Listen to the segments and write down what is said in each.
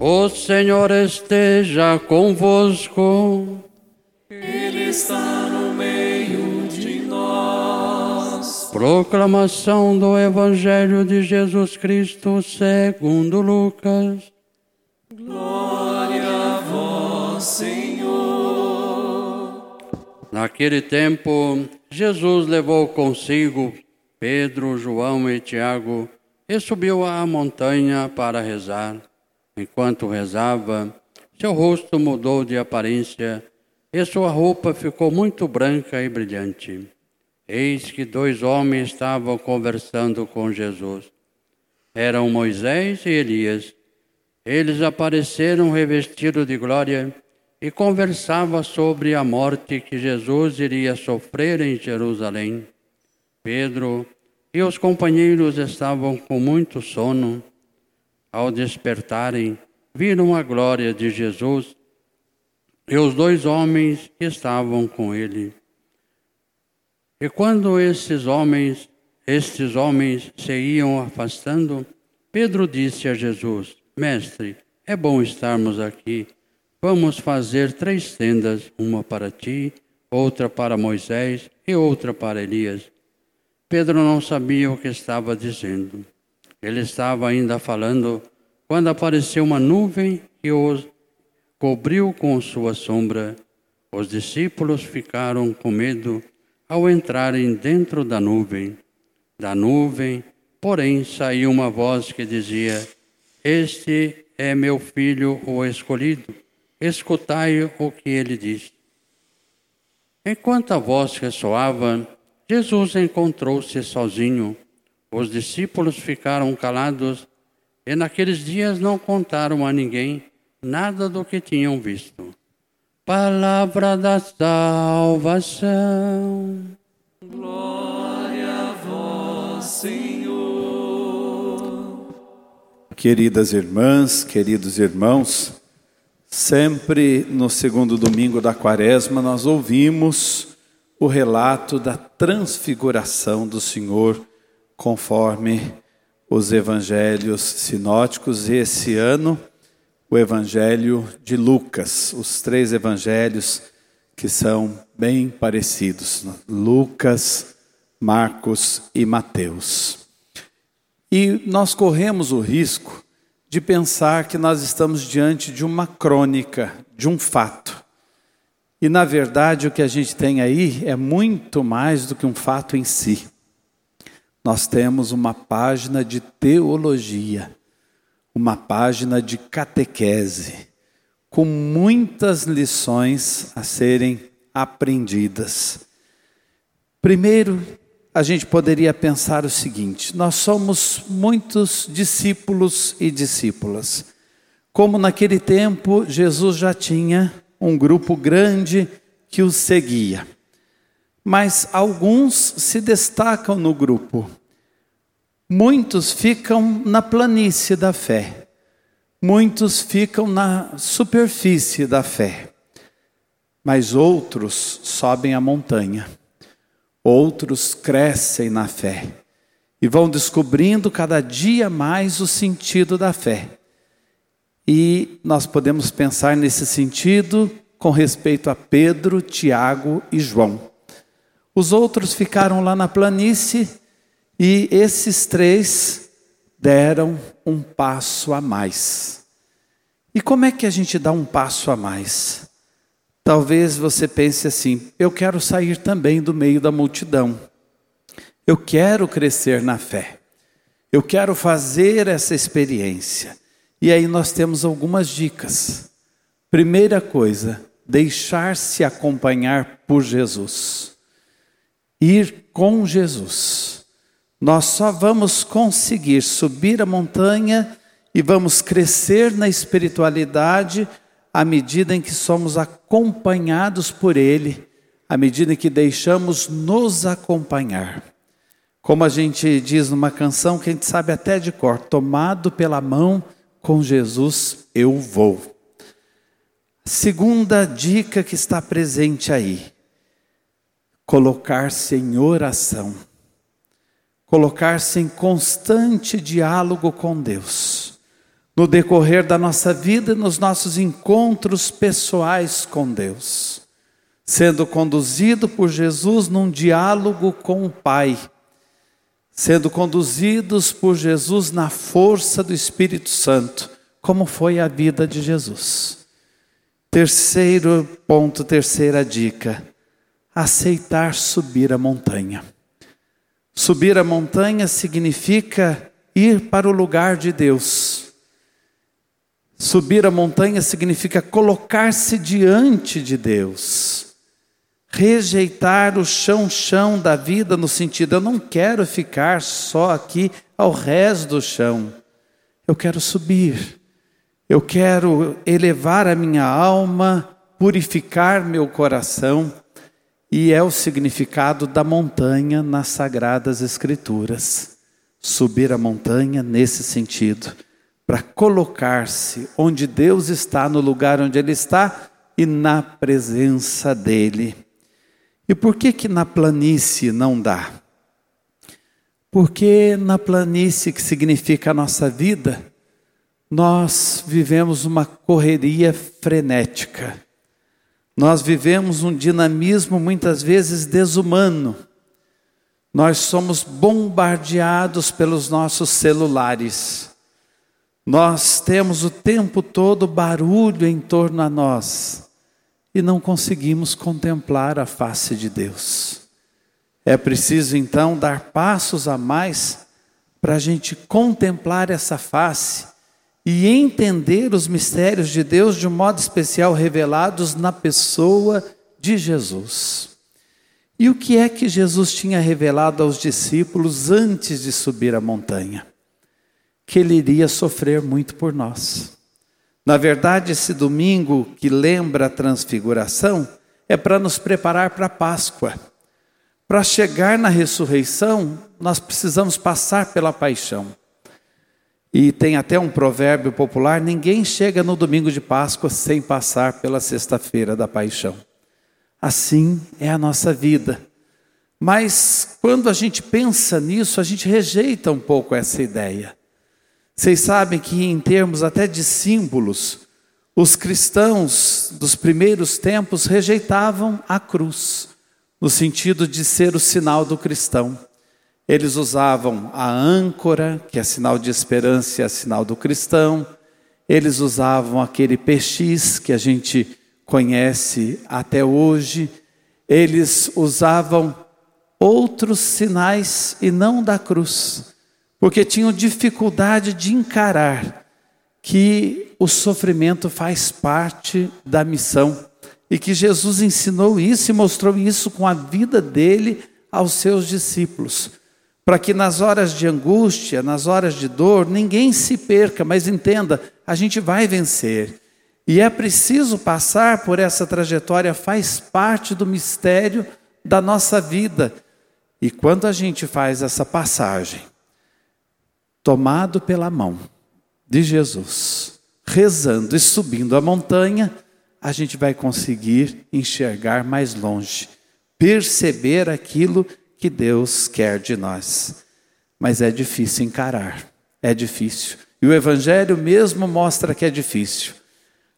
O Senhor esteja convosco. Ele está no meio de nós. Proclamação do Evangelho de Jesus Cristo segundo Lucas. Glória a vós, Senhor. Naquele tempo, Jesus levou consigo Pedro, João e Tiago e subiu à montanha para rezar. Enquanto rezava, seu rosto mudou de aparência e sua roupa ficou muito branca e brilhante. Eis que dois homens estavam conversando com Jesus. Eram Moisés e Elias. Eles apareceram revestidos de glória e conversavam sobre a morte que Jesus iria sofrer em Jerusalém. Pedro e os companheiros estavam com muito sono. Ao despertarem, viram a glória de Jesus e os dois homens que estavam com ele. E quando esses homens, estes homens se iam afastando, Pedro disse a Jesus: Mestre, é bom estarmos aqui. Vamos fazer três tendas, uma para ti, outra para Moisés e outra para Elias. Pedro não sabia o que estava dizendo. Ele estava ainda falando quando apareceu uma nuvem que os cobriu com sua sombra. Os discípulos ficaram com medo ao entrarem dentro da nuvem. Da nuvem, porém, saiu uma voz que dizia: Este é meu filho, o escolhido. Escutai o que ele diz. Enquanto a voz ressoava, Jesus encontrou-se sozinho. Os discípulos ficaram calados e naqueles dias não contaram a ninguém nada do que tinham visto. Palavra da salvação. Glória a vós, Senhor. Queridas irmãs, queridos irmãos, sempre no segundo domingo da quaresma nós ouvimos o relato da transfiguração do Senhor, conforme os evangelhos sinóticos, e esse ano o evangelho de Lucas, os três evangelhos que são bem parecidos: Lucas, Marcos e Mateus. E nós corremos o risco de pensar que nós estamos diante de uma crônica, de um fato. E na verdade o que a gente tem aí é muito mais do que um fato em si. Nós temos uma página de teologia, uma página de catequese, com muitas lições a serem aprendidas. Primeiro, a gente poderia pensar o seguinte: nós somos muitos discípulos e discípulas. Como naquele tempo Jesus já tinha um grupo grande que o seguia. Mas alguns se destacam no grupo. Muitos ficam na planície da fé. Muitos ficam na superfície da fé. Mas outros sobem a montanha. Outros crescem na fé e vão descobrindo cada dia mais o sentido da fé. E nós podemos pensar nesse sentido com respeito a Pedro, Tiago e João. Os outros ficaram lá na planície e esses três deram um passo a mais. E como é que a gente dá um passo a mais? Talvez você pense assim: eu quero sair também do meio da multidão. Eu quero crescer na fé. Eu quero fazer essa experiência. E aí nós temos algumas dicas. Primeira coisa, deixar-se acompanhar por Jesus ir com Jesus. Nós só vamos conseguir subir a montanha e vamos crescer na espiritualidade à medida em que somos acompanhados por Ele, à medida em que deixamos nos acompanhar. Como a gente diz numa canção que a gente sabe até de cor: tomado pela mão com Jesus eu vou. Segunda dica que está presente aí colocar-se em oração, colocar-se em constante diálogo com Deus. no decorrer da nossa vida, nos nossos encontros pessoais com Deus, sendo conduzido por Jesus num diálogo com o Pai, sendo conduzidos por Jesus na força do Espírito Santo, como foi a vida de Jesus. Terceiro ponto, terceira dica: aceitar subir a montanha. Subir a montanha significa ir para o lugar de Deus. Subir a montanha significa colocar-se diante de Deus. Rejeitar o chão-chão da vida, no sentido, eu não quero ficar só aqui ao resto do chão. Eu quero subir. Eu quero elevar a minha alma, purificar meu coração. E é o significado da montanha nas Sagradas Escrituras. Subir a montanha nesse sentido, para colocar-se onde Deus está, no lugar onde Ele está e na presença dEle. E por que que na planície não dá? Porque na planície, que significa a nossa vida, nós vivemos uma correria frenética. Nós vivemos um dinamismo muitas vezes desumano. Nós somos bombardeados pelos nossos celulares. Nós temos o tempo todo barulho em torno a nós e não conseguimos contemplar a face de Deus. É preciso então dar passos a mais para a gente contemplar essa face e entender os mistérios de Deus de um modo especial revelados na pessoa de Jesus. E o que é que Jesus tinha revelado aos discípulos antes de subir a montanha? Que ele iria sofrer muito por nós. Na verdade, esse domingo que lembra a transfiguração é para nos preparar para a Páscoa. Para chegar na ressurreição, nós precisamos passar pela paixão. E tem até um provérbio popular: ninguém chega no domingo de Páscoa sem passar pela sexta-feira da paixão. Assim é a nossa vida. Mas quando a gente pensa nisso, a gente rejeita um pouco essa ideia. Vocês sabem que, em termos até de símbolos, os cristãos dos primeiros tempos rejeitavam a cruz, no sentido de ser o sinal do cristão. Eles usavam a âncora, que é sinal de esperança é sinal do cristão. Eles usavam aquele PX que a gente conhece até hoje. Eles usavam outros sinais e não da cruz, porque tinham dificuldade de encarar que o sofrimento faz parte da missão e que Jesus ensinou isso e mostrou isso com a vida dele aos seus discípulos para que nas horas de angústia, nas horas de dor, ninguém se perca, mas entenda, a gente vai vencer. E é preciso passar por essa trajetória, faz parte do mistério da nossa vida. E quando a gente faz essa passagem, tomado pela mão de Jesus, rezando e subindo a montanha, a gente vai conseguir enxergar mais longe, perceber aquilo que que Deus quer de nós. Mas é difícil encarar, é difícil. E o Evangelho mesmo mostra que é difícil.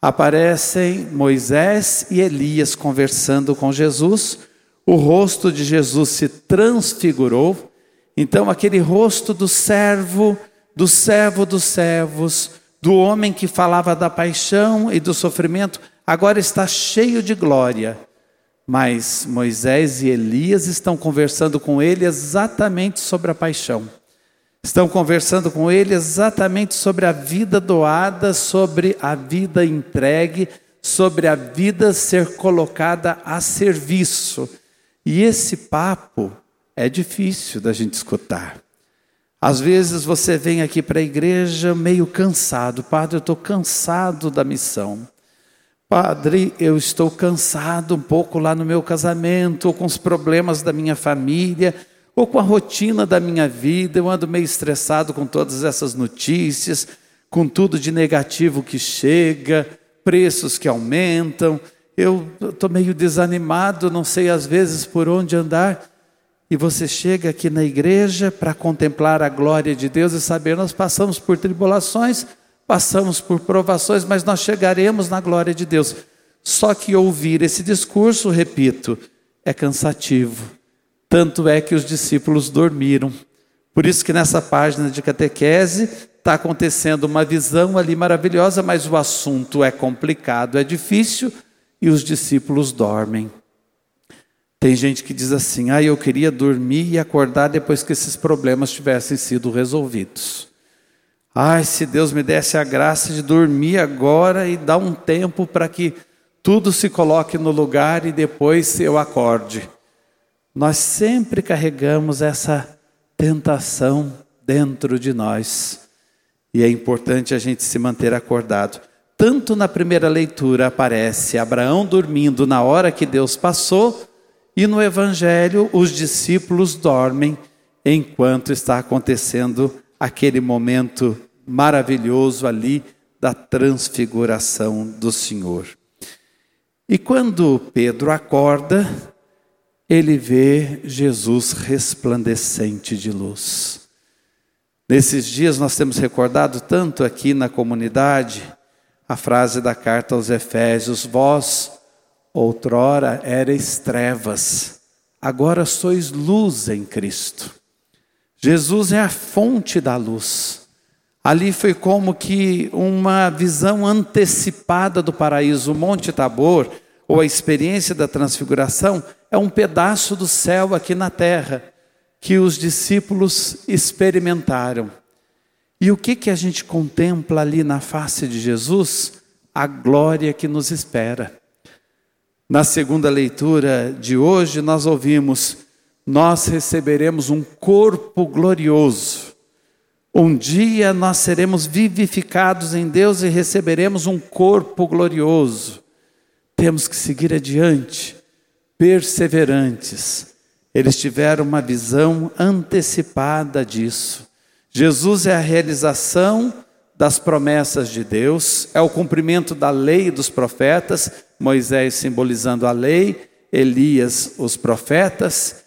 Aparecem Moisés e Elias conversando com Jesus, o rosto de Jesus se transfigurou, então aquele rosto do servo, do servo dos servos, do homem que falava da paixão e do sofrimento, agora está cheio de glória mas Moisés e Elias estão conversando com ele exatamente sobre a paixão. Estão conversando com ele exatamente sobre a vida doada, sobre a vida entregue, sobre a vida ser colocada a serviço. E esse papo é difícil da gente escutar. Às vezes você vem aqui para a igreja meio cansado, padre, eu estou cansado da missão. Padre, eu estou cansado um pouco lá no meu casamento, ou com os problemas da minha família, ou com a rotina da minha vida. Eu ando meio estressado com todas essas notícias, com tudo de negativo que chega, preços que aumentam. Eu estou meio desanimado, não sei às vezes por onde andar. E você chega aqui na igreja para contemplar a glória de Deus e saber nós passamos por tribulações, passamos por provações, mas nós chegaremos na glória de Deus. Só que ouvir esse discurso, repito, é cansativo. Tanto é que os discípulos dormiram. Por isso que nessa página de catequese está acontecendo uma visão ali maravilhosa, mas o assunto é complicado, é difícil e os discípulos dormem. Tem gente que diz assim: ah, eu queria dormir e acordar depois que esses problemas tivessem sido resolvidos. Ai, se Deus me desse a graça de dormir agora e dar um tempo para que tudo se coloque no lugar e depois eu acorde. Nós sempre carregamos essa tentação dentro de nós. E é importante a gente se manter acordado. Tanto na primeira leitura aparece Abraão dormindo na hora que Deus passou, e no Evangelho, os discípulos dormem enquanto está acontecendo aquele momento maravilhoso ali da transfiguração do Senhor. E quando Pedro acorda, ele vê Jesus resplandecente de luz. Nesses dias nós temos recordado tanto aqui na comunidade a frase da carta aos Efésios: Vós Outrora erais trevas, agora sois luz em Cristo. Jesus é a fonte da luz. Ali foi como que uma visão antecipada do paraíso. O Monte Tabor, ou a experiência da transfiguração, é um pedaço do céu aqui na terra que os discípulos experimentaram. E o que, que a gente contempla ali na face de Jesus? A glória que nos espera. Na segunda leitura de hoje, nós ouvimos: Nós receberemos um corpo glorioso. Um dia nós seremos vivificados em Deus e receberemos um corpo glorioso. Temos que seguir adiante, perseverantes. Eles tiveram uma visão antecipada disso. Jesus é a realização das promessas de Deus, é o cumprimento da lei dos profetas, Moisés simbolizando a lei, Elias os profetas,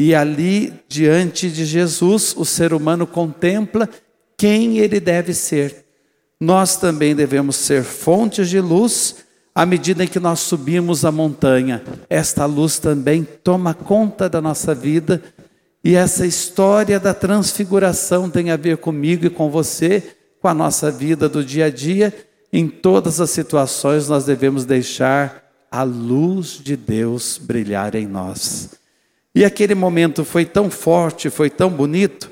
e ali diante de Jesus o ser humano contempla quem ele deve ser. Nós também devemos ser fontes de luz à medida em que nós subimos a montanha. Esta luz também toma conta da nossa vida. E essa história da transfiguração tem a ver comigo e com você, com a nossa vida do dia a dia, em todas as situações nós devemos deixar a luz de Deus brilhar em nós. E aquele momento foi tão forte, foi tão bonito,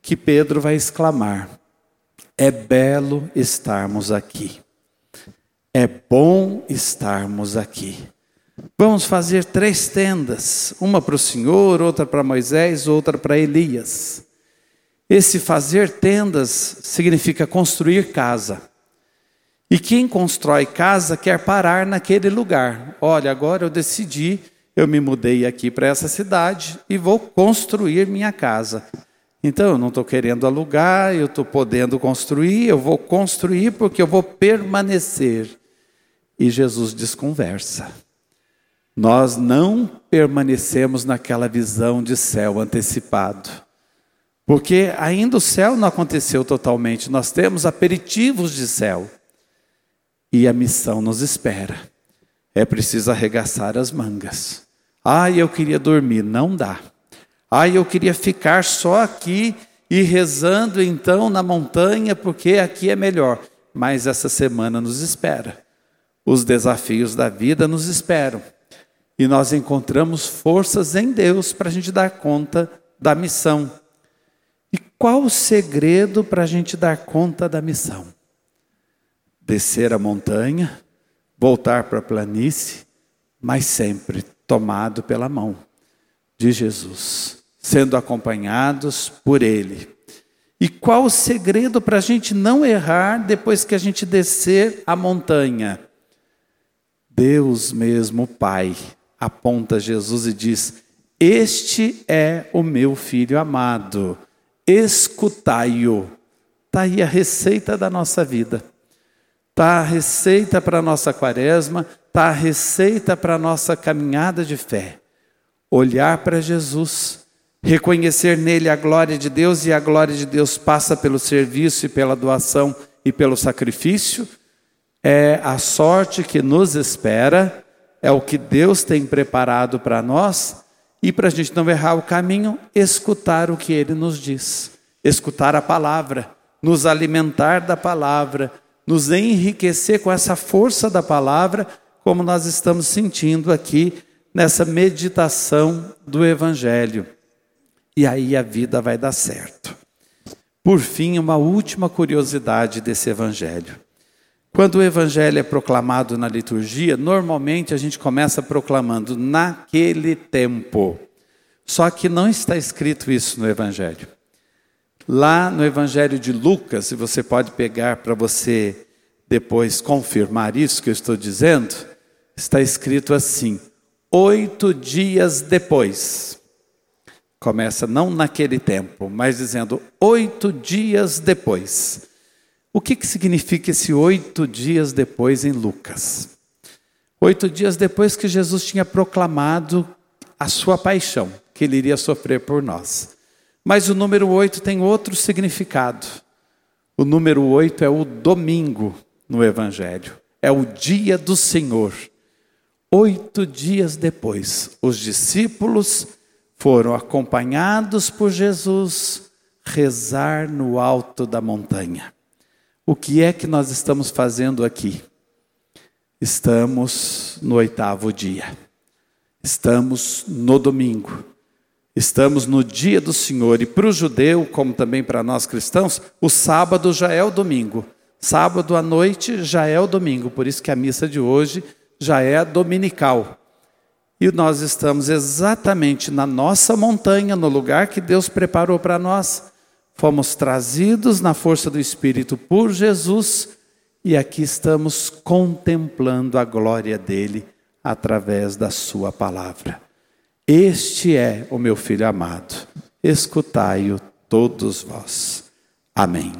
que Pedro vai exclamar: É belo estarmos aqui. É bom estarmos aqui. Vamos fazer três tendas: uma para o Senhor, outra para Moisés, outra para Elias. Esse fazer tendas significa construir casa. E quem constrói casa quer parar naquele lugar. Olha, agora eu decidi, eu me mudei aqui para essa cidade e vou construir minha casa. Então eu não estou querendo alugar, eu estou podendo construir, eu vou construir porque eu vou permanecer. E Jesus desconversa. Nós não permanecemos naquela visão de céu antecipado. Porque ainda o céu não aconteceu totalmente, nós temos aperitivos de céu. E a missão nos espera. É preciso arregaçar as mangas. Ai, eu queria dormir, não dá. Ai, eu queria ficar só aqui e rezando então na montanha, porque aqui é melhor. Mas essa semana nos espera. Os desafios da vida nos esperam. E nós encontramos forças em Deus para a gente dar conta da missão. E qual o segredo para a gente dar conta da missão? Descer a montanha, voltar para a planície, mas sempre tomado pela mão de Jesus, sendo acompanhados por Ele. E qual o segredo para a gente não errar depois que a gente descer a montanha? Deus mesmo, Pai, aponta Jesus e diz: Este é o meu filho amado escutai-o. Está aí a receita da nossa vida. Está a receita para a nossa quaresma, está a receita para a nossa caminhada de fé. Olhar para Jesus, reconhecer nele a glória de Deus, e a glória de Deus passa pelo serviço e pela doação e pelo sacrifício, é a sorte que nos espera, é o que Deus tem preparado para nós, e para a gente não errar o caminho, escutar o que Ele nos diz, escutar a palavra, nos alimentar da palavra, nos enriquecer com essa força da palavra, como nós estamos sentindo aqui nessa meditação do Evangelho. E aí a vida vai dar certo. Por fim, uma última curiosidade desse Evangelho. Quando o Evangelho é proclamado na liturgia, normalmente a gente começa proclamando naquele tempo. Só que não está escrito isso no Evangelho. Lá no Evangelho de Lucas, e você pode pegar para você depois confirmar isso que eu estou dizendo, está escrito assim: oito dias depois. Começa não naquele tempo, mas dizendo oito dias depois. O que, que significa esse oito dias depois em Lucas? Oito dias depois que Jesus tinha proclamado a sua paixão, que ele iria sofrer por nós. Mas o número oito tem outro significado. O número oito é o domingo no Evangelho, é o dia do Senhor. Oito dias depois, os discípulos foram acompanhados por Jesus rezar no alto da montanha. O que é que nós estamos fazendo aqui? Estamos no oitavo dia, estamos no domingo. Estamos no dia do Senhor e para o judeu, como também para nós cristãos, o sábado já é o domingo. Sábado à noite já é o domingo, por isso que a missa de hoje já é dominical. E nós estamos exatamente na nossa montanha, no lugar que Deus preparou para nós. Fomos trazidos na força do Espírito por Jesus e aqui estamos contemplando a glória dele através da Sua palavra. Este é o meu filho amado, escutai-o todos vós. Amém.